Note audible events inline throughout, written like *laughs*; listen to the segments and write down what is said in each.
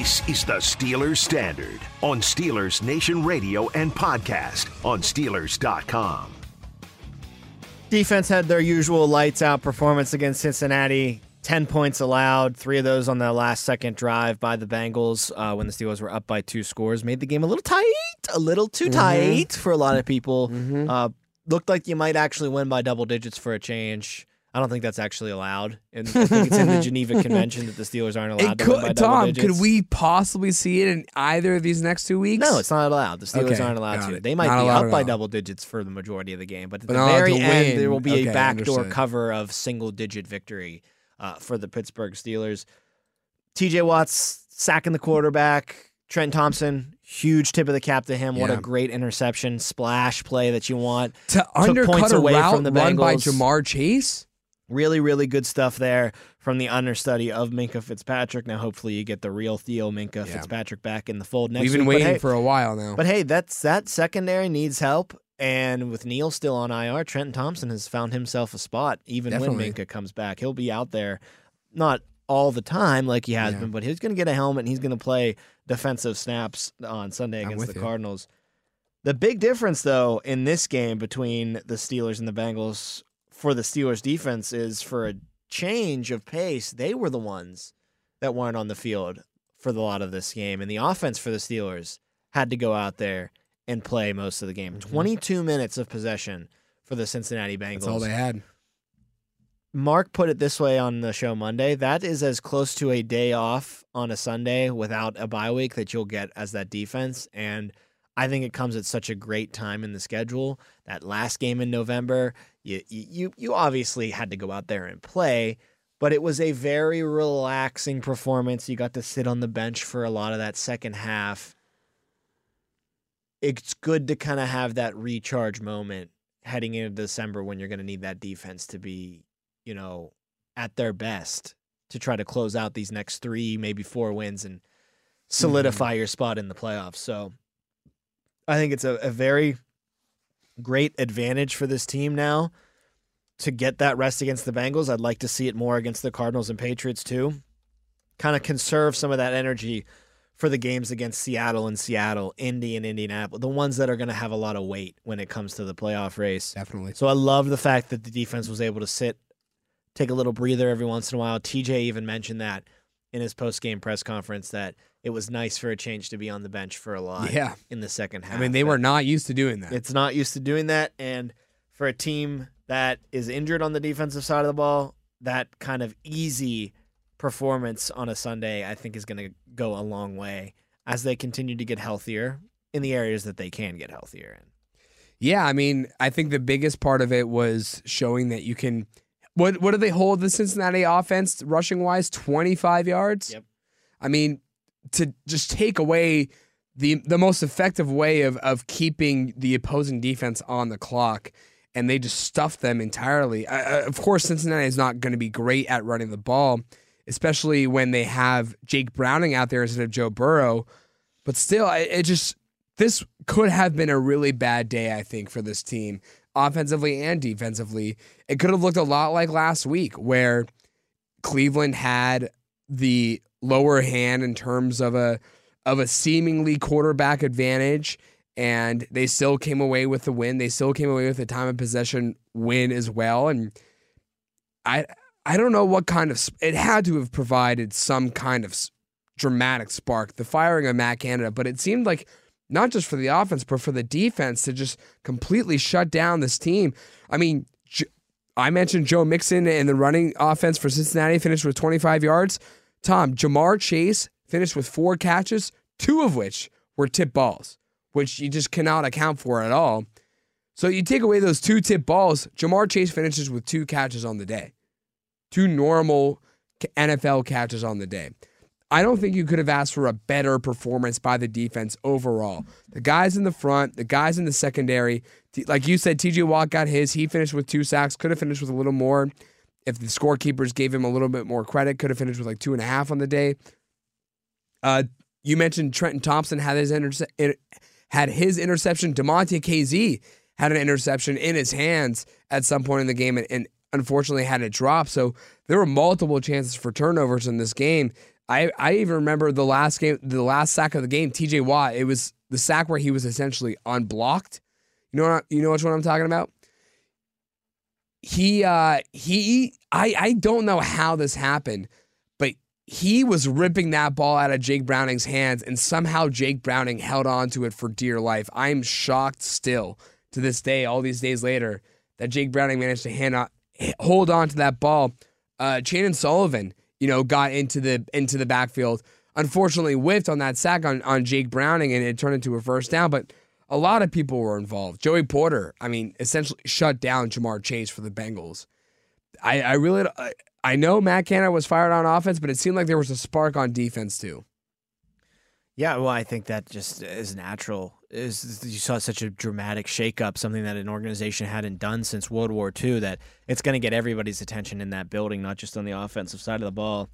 This is the Steelers Standard on Steelers Nation Radio and podcast on Steelers.com. Defense had their usual lights out performance against Cincinnati. 10 points allowed, three of those on the last second drive by the Bengals uh, when the Steelers were up by two scores. Made the game a little tight, a little too Mm-hmm. tight for a lot of people. Uh, looked like you might actually win by double digits for a change. I don't think that's actually allowed. And I think it's in the *laughs* Geneva Convention that the Steelers aren't allowed It to win by could, double Tom, digits. could we possibly see it in either of these next two weeks? No, it's not allowed. The Steelers Okay, aren't allowed to. it. They might Not be up by double digits for the majority of the game, but at But the very end, there will be Okay, a backdoor cover of single digit victory uh, for the Pittsburgh Steelers. TJ Watt's sacking the quarterback. Trent Thompson, huge tip of the cap to him. What a great interception, splash play that you want. to Took points undercut a away route from the run by Bengals. Ja'Marr Chase. Really, really good stuff there from the understudy of Minkah Fitzpatrick. Now, hopefully, you get the real Theo Minkah Yeah. Fitzpatrick back in the fold next week. We've been week. Waiting hey, for a while now. But hey, that's that secondary needs help. And with Neal still on IR, Trenton Thompson has found himself a spot. Even when Definitely. Minkah comes back, he'll be out there, not all the time like he has Yeah. been, but he's going to get a helmet and he's going to play defensive snaps on Sunday against the you. Cardinals. The big difference, though, in this game between the Steelers and the Bengals for the Steelers defense is for a change of pace, they were the ones that weren't on the field for the lot of this game. And the offense for the Steelers had to go out there and play most of the game. 22 minutes of possession for the Cincinnati Bengals. Mm-hmm. That's all they had. Mark put it this way on the show Monday. That is as close to a day off on a Sunday without a bye week that you'll get as that defense. And I think it comes at such a great time in the schedule. That last game in November, you you you obviously had to go out there and play, but it was a very relaxing performance. You got to sit on the bench for a lot of that second half. It's good to kind of have that recharge moment heading into December when you're going to need that defense to be you know, at their best to try to close out these next three, maybe four wins and solidify mm-hmm. your spot in the playoffs. So I think it's a, a very great advantage for this team now to get that rest against the Bengals. I'd like to see it more against the Cardinals and Patriots too. Kind of conserve some of that energy for the games against Seattle and Seattle, Indy and Indianapolis, the ones that are going to have a lot of weight when it comes to the playoff race. Definitely. So I love the fact that the defense was able to sit, take a little breather every once in a while. TJ even mentioned that in his post game press conference that it was nice for a change to be on the bench for a lot Yeah. in the second half. I mean, they were not used to doing that. It's not used to doing that, and for a team that is injured on the defensive side of the ball, that kind of easy performance on a Sunday, I think, is going to go a long way as they continue to get healthier in the areas that they can get healthier in. Yeah, I mean, I think the biggest part of it was showing that you can. What what do they hold the Cincinnati offense rushing wise? Twenty five yards. Yep. I mean, to just take away the the most effective way of of keeping the opposing defense on the clock, and they just stuffed them entirely. Uh, of course, Cincinnati is not going to be great at running the ball, especially when they have Jake Browning out there instead of Joe Burrow. But still, it, it just this could have been a really bad day, I think, for this team, offensively and defensively. It could have looked a lot like last week, where Cleveland had the lower hand in terms of a of a seemingly quarterback advantage, and they still came away with the win. They still came away with a time of possession win as well, and I I don't know what kind of it had to have provided some kind of dramatic spark, the firing of Matt Canada, but it seemed like not just for the offense, but for the defense to just completely shut down this team. I mean, I mentioned Joe Mixon and the running offense for Cincinnati finished with 25 yards. Tom, Ja'Marr Chase finished with four catches, two of which were tip balls, which you just cannot account for at all. So you take away those two tip balls, Ja'Marr Chase finishes with two catches on the day. Two normal NFL catches on the day. I don't think you could have asked for a better performance by the defense overall. The guys in the front, the guys in the secondary, like you said, TJ Watt got his. He finished with two sacks, could have finished with a little more. If the scorekeepers gave him a little bit more credit, could have finished with like two and a half on the day. Uh, you mentioned Trenton Thompson had his interse- had his interception. Damontae Kazee had an interception in his hands at some point in the game and, and unfortunately had it drop. So there were multiple chances for turnovers in this game. I, I even remember the last game, the last sack of the game, TJ Watt. It was the sack where he was essentially unblocked. You know what? You know which one I'm talking about. He uh he I I don't know how this happened, but he was ripping that ball out of Jake Browning's hands, and somehow Jake Browning held on to it for dear life. I'm shocked still to this day, all these days later, that Jake Browning managed to hand out, hold on to that ball. Uh, Chandon Sullivan, you know, got into the into the backfield. Unfortunately, whiffed on that sack on, on Jake Browning, and it turned into a first down. But a lot of people were involved. Joey Porter, I mean, essentially shut down Ja'Marr Chase for the Bengals. I, I really, I, I know Matt Canada was fired on offense, but it seemed like there was a spark on defense too. Yeah, well, I think that just is natural. Is you saw such a dramatic shakeup, something that an organization hadn't done since World War II, that it's going to get everybody's attention in that building, not just on the offensive side of the ball.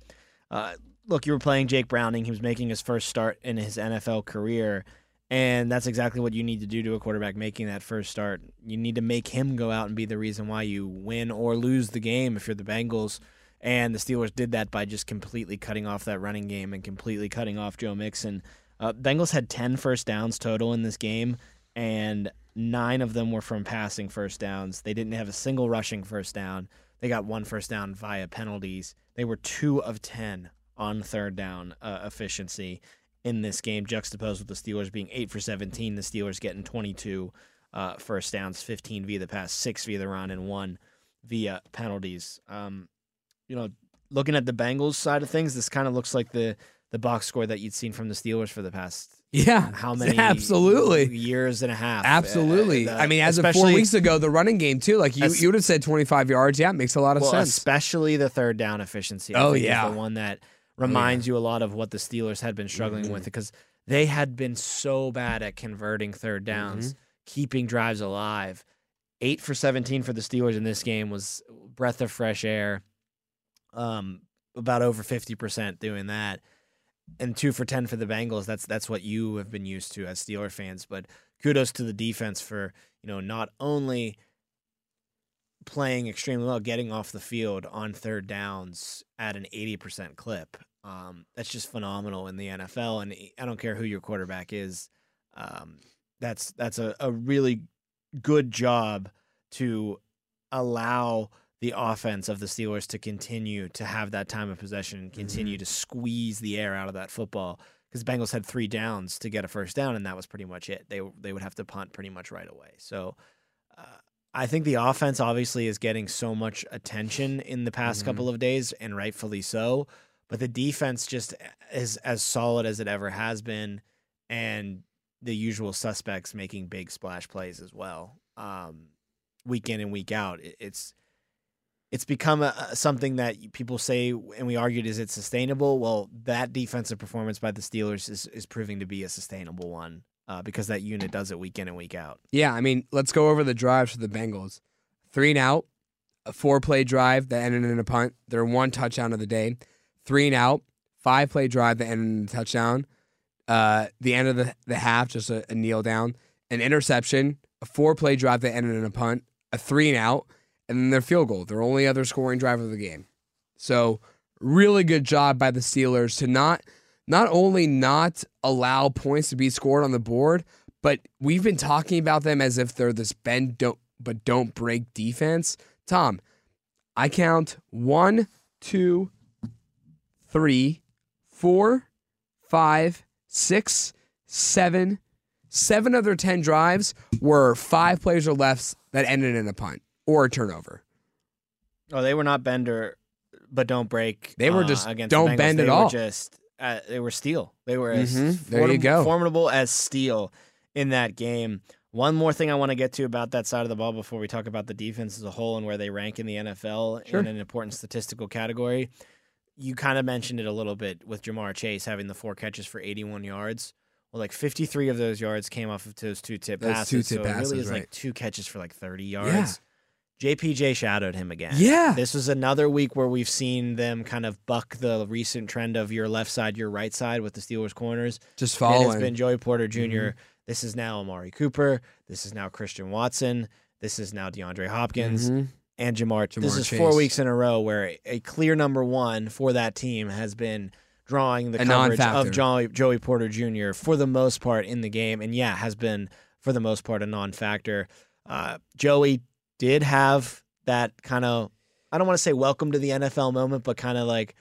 Uh, look, you were playing Jake Browning. He was making his first start in his NFL career, and that's exactly what you need to do to a quarterback making that first start. You need to make him go out and be the reason why you win or lose the game if you're the Bengals. And the Steelers did that by just completely cutting off that running game and completely cutting off Joe Mixon. Uh, Bengals had 10 first downs total in this game, and nine of them were from passing first downs. They didn't have a single rushing first down. They got one first down via penalties. They were two of 10 on third down uh, efficiency in this game, juxtaposed with the Steelers being eight for 17. The Steelers getting 22 uh, first downs, 15 via the pass, six via the run, and one via penalties. Um, you know, looking at the Bengals side of things, this kind of looks like the the box score that you'd seen from the Steelers for the past yeah how *laughs* many absolutely years and a half absolutely. Uh, I mean, as of four weeks ago, the running game too, like you as- you would have said twenty five yards. Yeah, it makes a lot of well, sense. especially the third down efficiency. I Oh, yeah. the one that reminds you a lot of what the Steelers had been struggling Mm-hmm. with because they had been so bad at converting third downs, Mm-hmm. keeping drives alive. Eight for seventeen for the Steelers in this game was breath of fresh air. Um, about over fifty percent doing that, and two for ten for the Bengals. That's that's what you have been used to as Steeler fans. But kudos to the defense for you know not only playing extremely well, getting off the field on third downs at an 80% clip. Um, that's just phenomenal in the NFL. And I don't care who your quarterback is. Um, that's that's a, a really good job to allow the offense of the Steelers to continue to have that time of possession and continue to squeeze the air out of that football. Because Bengals had three downs to get a first down, and that was pretty much it. They they would have to punt pretty much right away. So uh, I think the offense obviously is getting so much attention in the past Mhm. couple of days, and rightfully so. But the defense just is as solid as it ever has been, and the usual suspects making big splash plays as well, um, week in and week out. It's it's become a- something that people say, and we argued, is it sustainable? Well, that defensive performance by the Steelers is is proving to be a sustainable one uh, because that unit does it week in and week out. Yeah, I mean, let's go over the drives for the Bengals. Three and out, a four play drive that ended in a punt. Their one touchdown of the day. Three and out, five play drive that ended in a touchdown. Uh, the end of the, the half, just a, a kneel down. An interception, a four play drive that ended in a punt, a three and out, and then their field goal, their only other scoring drive of the game. So, really good job by the Steelers to not not only not allow points to be scored on the board, but we've been talking about them as if they're this bend don't but don't break defense. Tom, I count one, two, three, four, five, six, seven, seven of their ten drives were five plays or less that ended in a punt or a turnover. Oh, they were not bender, but don't break. They were uh, just against don't the bend they at all. Just uh, they were steel. They were as Mhm. There you formidable, go. formidable as steel in that game. One more thing I want to get to about that side of the ball before we talk about the defense as a whole and where they rank in the NFL Sure. in an important statistical category. You kind of mentioned it a little bit with Ja'Marr Chase having the four catches for 81 yards. Well, like 53 of those yards came off of those two tip Those passes. two so tip it really passes, is like two catches for like 30 yards. JPJ shadowed him again. Yeah. This was another week where we've seen them kind of buck the recent trend of your left side, your right side with the Steelers corners. Just following. it's been Joey Porter junior Mm-hmm. This is now Amari Cooper. This is now Christian Watson. This is now DeAndre Hopkins Mhm. and Ja'Marr. This Ja'Marr is four weeks in a row where a, a clear number one for that team has been drawing the A coverage non-factor. of Joey, Joey Porter Jr. for the most part in the game, and yeah, has been for the most part a non-factor. Uh, Joey did have that kind of I don't want to say welcome to the NFL moment, but kind of like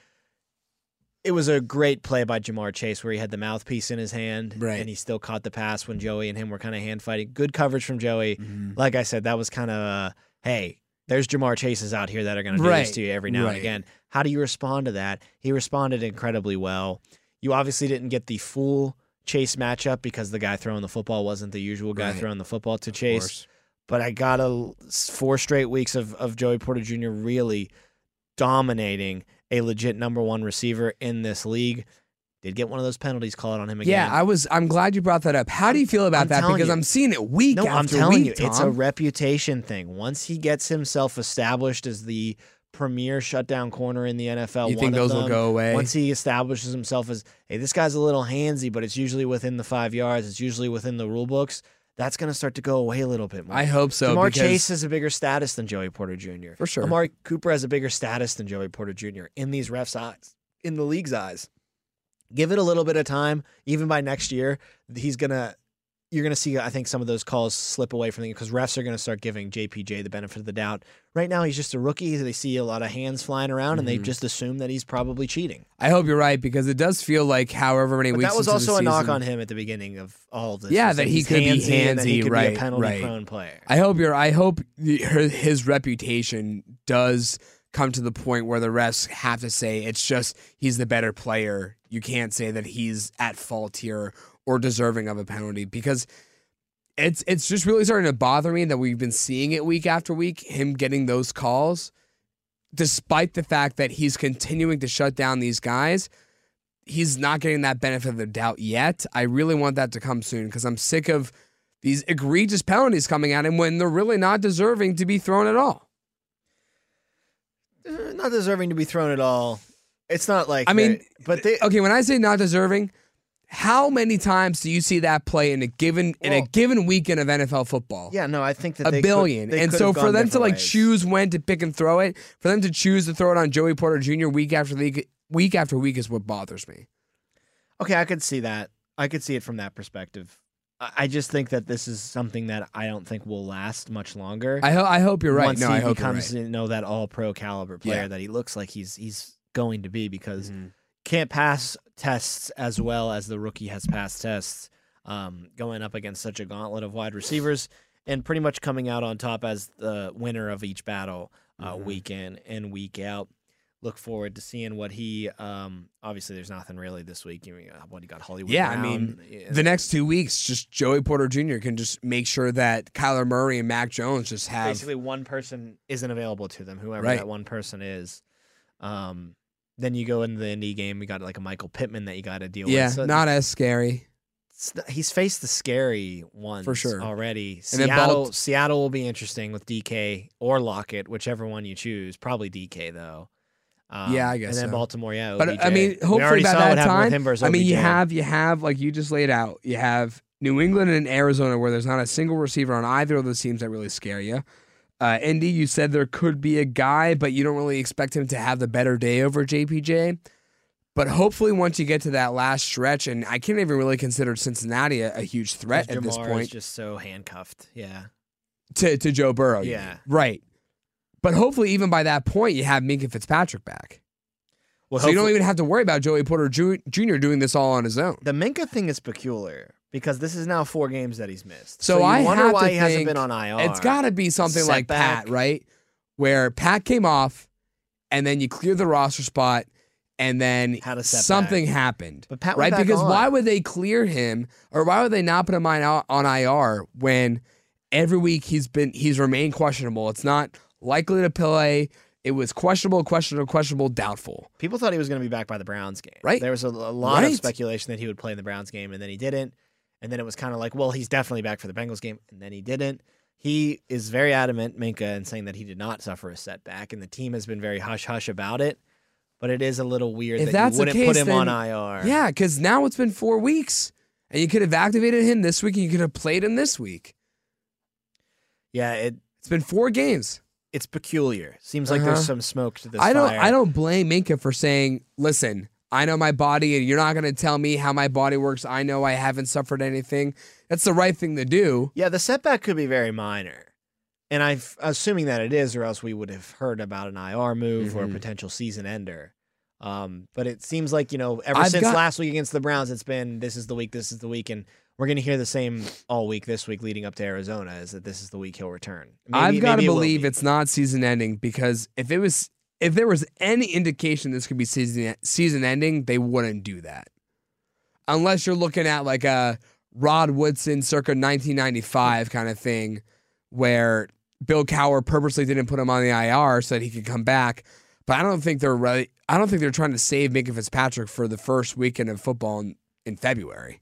it was a great play by Ja'Marr Chase where he had the mouthpiece in his hand Right. and he still caught the pass when Joey and him were kind of hand fighting. Good coverage from Joey. Mhm. Like I said, that was kind of uh, hey, there's Ja'Marr Chases out here that are going to do Right. this to you every now Right. and again. How do you respond to that? He responded incredibly well. You obviously didn't get the full Chase matchup because the guy throwing the football wasn't the usual guy throwing the football to Of Chase course. But I got a four straight weeks of, of Joey Porter Jr. really dominating a legit number one receiver in this league. Did get one of those penalties called on him again. Yeah, I was. I'm glad you brought that up. How do you feel about I'm that? Because you. I'm seeing it week no, after I'm telling week. you, it's a reputation thing. Once he gets himself established as the premier shutdown corner in the NFL, You one think of those will go away? Once he establishes himself as, hey, this guy's a little handsy, but it's usually within the five yards. It's usually within the rule books. That's going to start to go away a little bit more. I hope so. Ja'Marr Chase has a bigger status than Joey Porter Jr. For sure. Amari Cooper has a bigger status than Joey Porter Jr. in these refs' eyes, in the league's eyes. Give it a little bit of time. Even by next year, he's gonna. You're gonna see, I think, some of those calls slip away from the because refs are gonna start giving JPJ the benefit of the doubt. Right now, he's just a rookie. They see a lot of hands flying around, and they Mhm. just assume that he's probably cheating. I hope you're right because it does feel like however many But weeks. that was also a knock on him at the beginning of all of this. Yeah, that he be handsy that he handsy, could be right, a penalty right. prone player. I hope you're. I hope the- his reputation does come to the point where the refs have to say it's just he's the better player. You can't say that he's at fault here or deserving of a penalty because it's it's just really starting to bother me that we've been seeing it week after week him getting those calls despite the fact that he's continuing to shut down these guys. He's not getting that benefit of the doubt yet. I really want that to come soon because i'm sick of these egregious penalties coming at him when they're really not deserving to be thrown at all. Uh, not deserving to be thrown at all. It's not like I mean, but they okay when i say not deserving how many times do you see that play in a given in a given weekend of nfl football Yeah, no, I think that a they could- billion. they and so for them to like ways. choose when to pick and throw it, for them to choose to throw it on Joey Porter Jr. week after week, week after week is what bothers me. Okay, I could see that. I could see it from that perspective. I just think that this is something that I don't think will last much longer. I, ho- I hope you're right. Once no, he I hope becomes you're you know that all pro caliber player Yeah. that he looks like he's he's going to be because right. Can't pass tests as well as the rookie has passed tests, um, going up against such a gauntlet of wide receivers and pretty much coming out on top as the winner of each battle uh, Mhm. week in and week out. Look forward to seeing what he. Um, obviously, there's nothing really this week. You mean, uh, what he got Hollywood. Yeah, I mean, yeah. The next two weeks, just Joey Porter Jr. can just make sure that Kyler Murray and Mac Jones just have. basically one person isn't available to them, whoever Right. that one person is. Um, then you go into the indie game. We got like a Michael Pittman that you got to deal yeah, with. So not as scary. he's faced the scary ones sure. already. And Seattle, Balt- Seattle will be interesting with DK or Lockett, whichever one you choose. Probably DK though. Um, Yeah, I guess And then so. Baltimore, yeah. But I mean, hopefully by that time, I mean, you have you have like you just laid out. You have New England and Arizona where there's not a single receiver on either of those teams that really scare you. Uh, Indy, you said there could be a guy, but you don't really expect him to have the better day over JPJ. But hopefully, once you get to that last stretch, and I can't even really consider Cincinnati a, a huge threat at this point just so handcuffed. Yeah. to, to Joe Burrow. Yeah. right. But hopefully, even by that point, you have Minkah Fitzpatrick back, Well, so you don't even have to worry about Joey Porter Jr. doing this all on his own. The Minkah thing is peculiar because this is now four games that he's missed. So, you I wonder why he hasn't been on IR. It's got to be something like. Pat, right? Where Pat came off, and then you clear the roster spot, and then something happened. But Pat right? Because on. why would they clear him or why would they not put him on on IR when every week he's been he's remained questionable? It's not likely to play. It was questionable, questionable, questionable, doubtful. People thought he was going to be back by the Browns game. Right. There was a, a lot of speculation that he would play in the Browns game, and then he didn't. And then it was kind of like, well, he's definitely back for the Bengals game, and then he didn't. He is very adamant, Minkah, in saying that he did not suffer a setback, and the team has been very hush hush about it. But it is a little weird If that that's you wouldn't put case, him on IR. Yeah, because now it's been four weeks, and you could have activated him this week, and you could have played him this week. yeah. It It's been four games. it's peculiar. Seems like Uh-huh. there's some smoke to this. I don't. fire. I don't blame Minkah for saying, "Listen, I know my body, and you're not going to tell me how my body works. I know I haven't suffered anything. That's the right thing to do." Yeah, the setback could be very minor. And I'm assuming that it is, or else we would have heard about an IR move or a Mhm. potential season ender. Um, but it seems like, you know, ever I've since got- last week against the Browns, it's been this is the week, this is the week. And we're going to hear the same all week this week leading up to Arizona is that this is the week he'll return. Maybe- I've got to maybe it will believe be. it's not season ending because if it was, if there was any indication this could be season season ending, they wouldn't do that. Unless you're looking at like a Rod Woodson circa 1995 kind of thing, where Bill Cowher purposely didn't put him on the IR so that he could come back. But I don't think they're really. I don't think they're trying to save Minkah Fitzpatrick for the first weekend of football in, in February.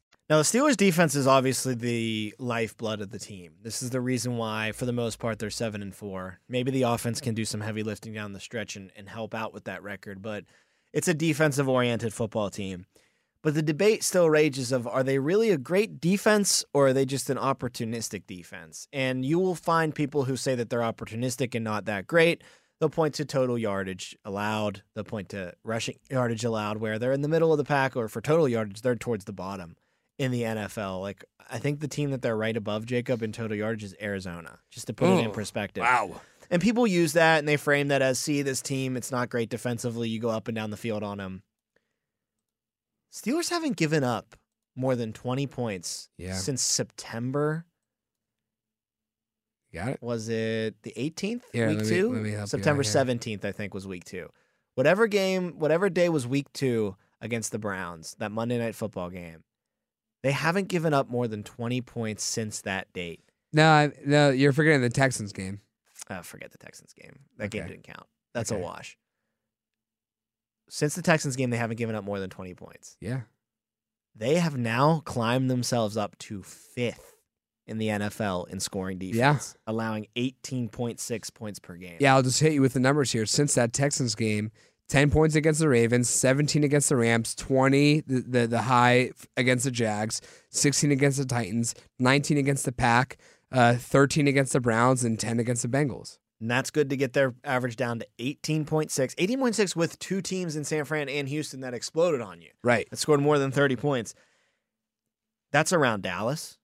Now, the Steelers' defense is obviously the lifeblood of the team. This is the reason why, for the most part, they're seven and four. Maybe the offense can do some heavy lifting down the stretch and, and help out with that record, but it's a defensive-oriented football team. But the debate still rages of are they really a great defense or are they just an opportunistic defense? And you will find people who say that they're opportunistic and not that great. They'll point to total yardage allowed. They'll point to rushing yardage allowed, where they're in the middle of the pack, or for total yardage, they're towards the bottom in the NFL. Like I think the team that they're right above Jacob in total yardage is Arizona. Just to put it in Oh, perspective. Wow. And people use that and they frame that as see this team, it's not great defensively. You go up and down the field on them. Steelers haven't given up more than 20 points Yeah. since September. Got it. Was it the 18th? Yeah, week me- two? let me help you September out here. 17th, I think, was week two. Whatever game, whatever day was week two against the Browns, that Monday night football game, they haven't given up more than 20 points since that date. No, I- no, you're forgetting the Texans game. Uh, forget the Texans game. That game didn't count. That's Okay. a wash. Since the Texans game, they haven't given up more than 20 points. Yeah. They have now climbed themselves up to fifth in the NFL in scoring Yeah. defense, allowing 18.6 points per game. Yeah, I'll just hit you with the numbers here. Since that Texans game, 10 points against the Ravens, 17 against the Rams, 20 the, the, the high against the Jags, 16 against the Titans, 19 against the Pack, uh, 13 against the Browns, and 10 against the Bengals. And that's good to get their average down to 18.6. 18.6 with two teams in San Fran and Houston that exploded on you. Right. that scored more than 30 points. That's around Dallas.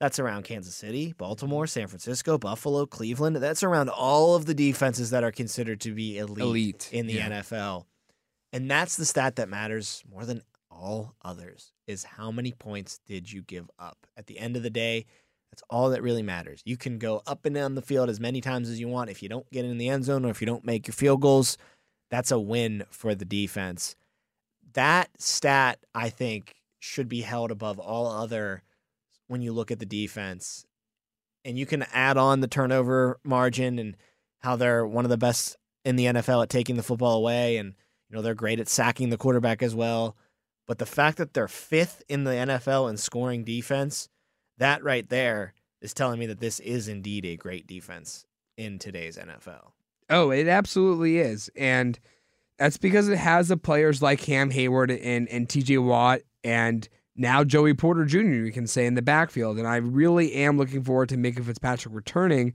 That's around Kansas City, Baltimore, San Francisco, Buffalo, Cleveland. That's around all of the defenses that are considered to be elite, Elite, in the yeah. NFL. And that's the stat that matters more than all others is how many points did you give up? At the end of the day, that's all that really matters. You can go up and down the field as many times as you want. If you don't get in the end zone or if you don't make your field goals, that's a win for the defense. That stat, I think, should be held above all other when you look at the defense. And you can add on the turnover margin and how they're one of the best in the NFL at taking the football away. And, you know, they're great at sacking the quarterback as well. But the fact that they're fifth in the NFL in scoring defense, that right there is telling me that this is indeed a great defense in today's NFL. Oh, it absolutely is. And that's because it has the players like Cam Heyward and, and TJ Watt and now Joey Porter Jr., you can say in the backfield. And I really am looking forward to Minkah Fitzpatrick returning.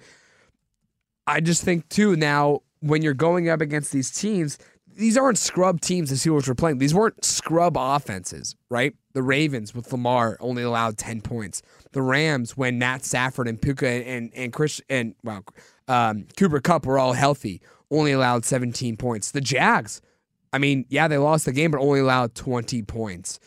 I just think, too, now when you're going up against these teams, these aren't scrub teams the Steelers were playing. These weren't scrub offenses, right? The Ravens with Lamar only allowed 10 points. The Rams, when Matt Stafford and Puka and, and Chris and well, um, Cooper Kupp were all healthy, only allowed 17 points. The Jags, I mean, yeah, they lost the game, but only allowed 20 points.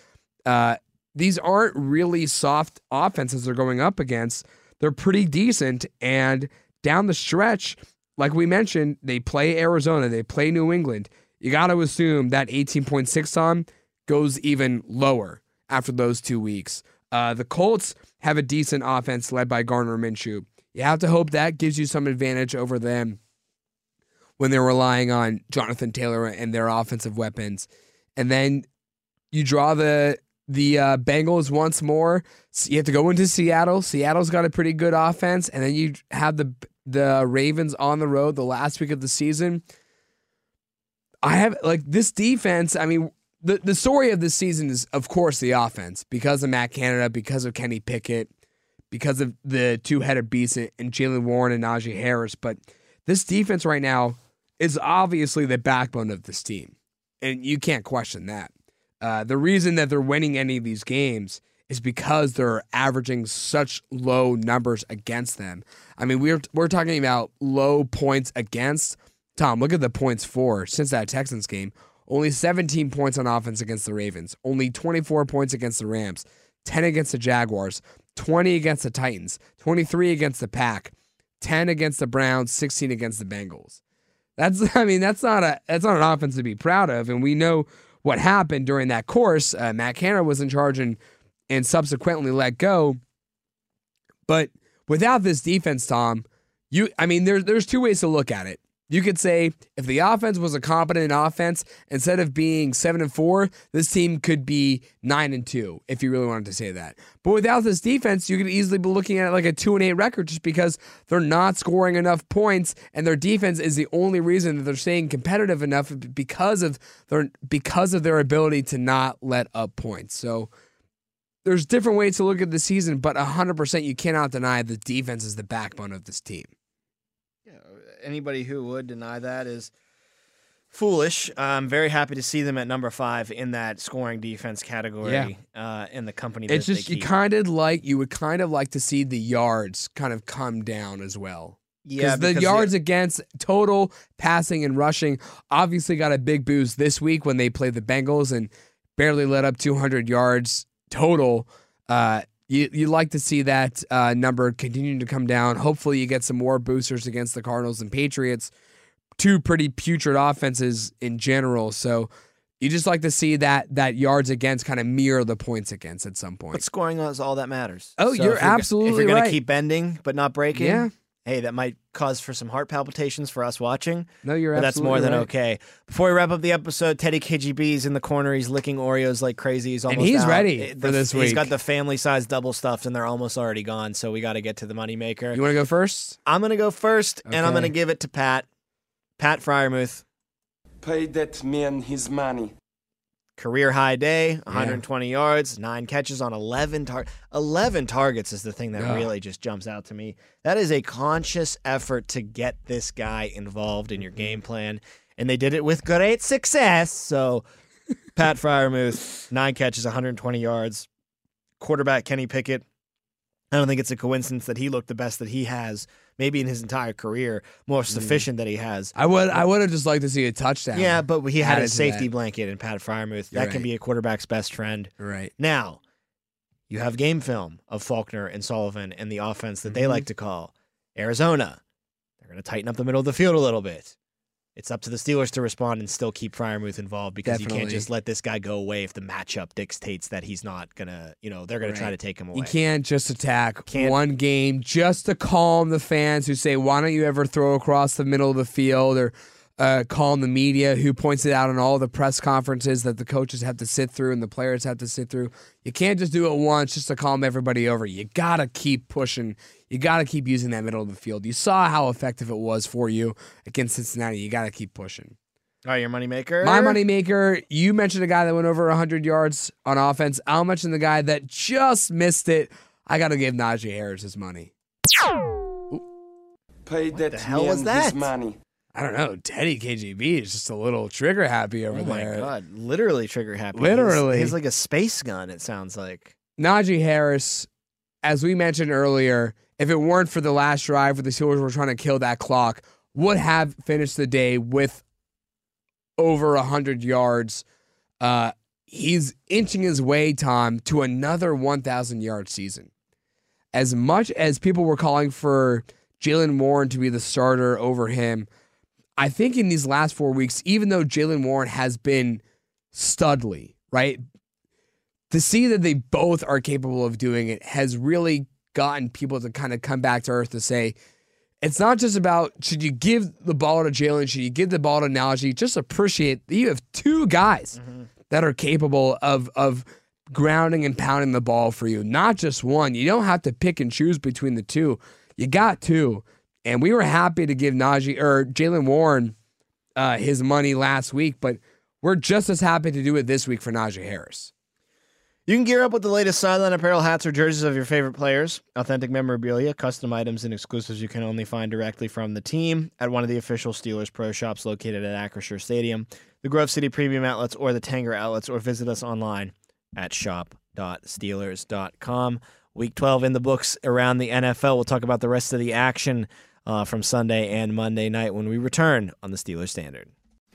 Uh, these aren't really soft offenses they're going up against. They're pretty decent. And down the stretch, like we mentioned, they play Arizona, they play New England. You got to assume that 18.6 Tom goes even lower after those two weeks. Uh, the Colts have a decent offense led by Gardner Minshew. You have to hope that gives you some advantage over them when they're relying on Jonathan Taylor and their offensive weapons. And then you draw the the uh, Bengals once more. You have to go into Seattle. Seattle's got a pretty good offense, and then you have the the Ravens on the road the last week of the season. I have like this defense. I mean, the the story of this season is, of course, the offense because of Matt Canada, because of Kenny Pickett, because of the two headed beast and Jaylen Warren and Najee Harris. But this defense right now is obviously the backbone of this team, and you can't question that. Uh, the reason that they're winning any of these games is because they're averaging such low numbers against them. I mean, we're we're talking about low points against. Tom, look at the points for since that Texans game. Only 17 points on offense against the Ravens. Only 24 points against the Rams. 10 against the Jaguars. 20 against the Titans. 23 against the Pack. 10 against the Browns. 16 against the Bengals. That's *laughs* I mean that's not a that's not an offense to be proud of, and we know what happened during that course. Uh, Matt Canada was in charge and and subsequently let go. But without this defense, Tom, you I mean there's there's two ways to look at it. You could say if the offense was a competent offense, instead of being seven and four, this team could be nine and two, if you really wanted to say that. But without this defense, you could easily be looking at like a two and eight record just because they're not scoring enough points, and their defense is the only reason that they're staying competitive enough because of their because of their ability to not let up points. So there's different ways to look at the season, but 100% you cannot deny the defense is the backbone of this team anybody who would deny that is foolish. I'm very happy to see them at number five in that scoring defense category. Yeah. Uh, in the company, it's just you kind of like you would kind of like to see the yards kind of come down as well. yeah, because the yards against total passing and rushing obviously got a big boost this week when they played the Bengals and barely let up 200 yards total. Uh, you you like to see that uh, number continuing to come down. Hopefully, you get some more boosters against the Cardinals and Patriots, two pretty putrid offenses in general. So you just like to see that that yards against kind of mirror the points against at some point. But scoring is all that matters. Oh, So you're if go- If absolutely you're gonna right. keep bending but not breaking, Yeah. Hey, that might cause for some heart palpitations for us watching. no, you're But that's more than right. okay. Before we wrap up the episode, Teddy KGB's in the corner. He's licking Oreos like crazy. He's almost and he's out. ready It- for the- this He's week. got the family size double stuffed, and they're almost already gone. So we got to get to the moneymaker. You want to go first? I'm gonna go first, and I'm gonna give it to Pat. Pat Freiermuth, Pay that man his money. Career high day, 120 yards, nine catches on 11 tar- 11 targets is the thing that Yeah. really just jumps out to me. That is a conscious effort to get this guy involved in your Mm-hmm. game plan, and they did it with great success. So, *laughs* Pat Freiermuth, nine catches, 120 yards. Quarterback Kenny Pickett. I don't think it's a coincidence that he looked the best that he has, maybe in his entire career, more Mm. sufficient that he has. I would I would have just liked to see a touchdown. Yeah, but he had a safety blanket in Pat Freiermuth. You're That can be a quarterback's best friend. right. Now, you have game film of Faulkner and Sullivan and the offense that they Mhm. like to call Arizona. They're going to tighten up the middle of the field a little bit. It's up to the Steelers to respond and still keep Freiermuth involved because you can't just let this guy go away if the matchup dictates that he's not gonna, you know, they're gonna try to take him away. You can't just attack Can't- one game just to calm the fans who say, "Why don't you ever throw across the middle of the field?" or uh, calm the media who points it out in all the press conferences that the coaches have to sit through and the players have to sit through. You can't just do it once just to calm everybody over. You gotta keep pushing. You gotta keep using that middle of the field. You saw how effective it was for you against Cincinnati. You gotta keep pushing. All right, your moneymaker. My moneymaker, you mentioned a guy that went over 100 yards on offense. I'll mention the guy that just missed it. I got to give Najee Harris his money. Pay that the hell was that? his money. I don't know. Teddy KGB is just a little trigger happy over there. Oh my god, literally trigger happy. Literally. he's, he's like a space gun. It sounds like. Najee Harris, as we mentioned earlier, if it weren't for the last drive where the Steelers were trying to kill that clock, would have finished the day with over 100 yards. Uh, he's inching his way, Tom, to another 1,000 yard season. As much as people were calling for Jaylen Warren to be the starter over him, I think in these last four weeks, even though Jaylen Warren has been studly, right? To see that they both are capable of doing it has really gotten people to kind of come back to earth to say, it's not just about should you give the ball to Jalen, should you give the ball to Najee? Just appreciate that you have two guys mm-hmm. that are capable of of grounding and pounding the ball for you, not just one. You don't have to pick and choose between the two. You got two, and we were happy to give Najee or Jaylen Warren uh, his money last week, but we're just as happy to do it this week for Najee Harris. You can gear up with the latest sideline apparel, hats, or jerseys of your favorite players, authentic memorabilia, custom items, and exclusives you can only find directly from the team at one of the official Steelers Pro shops located at Acrisure Stadium, the Grove City Premium Outlets, or the Tanger Outlets, or visit us online at shop.steelers.com. Week 12 in the books around the NFL. We'll talk about the rest of the action uh, from Sunday and Monday night when we return on the Steelers Standard.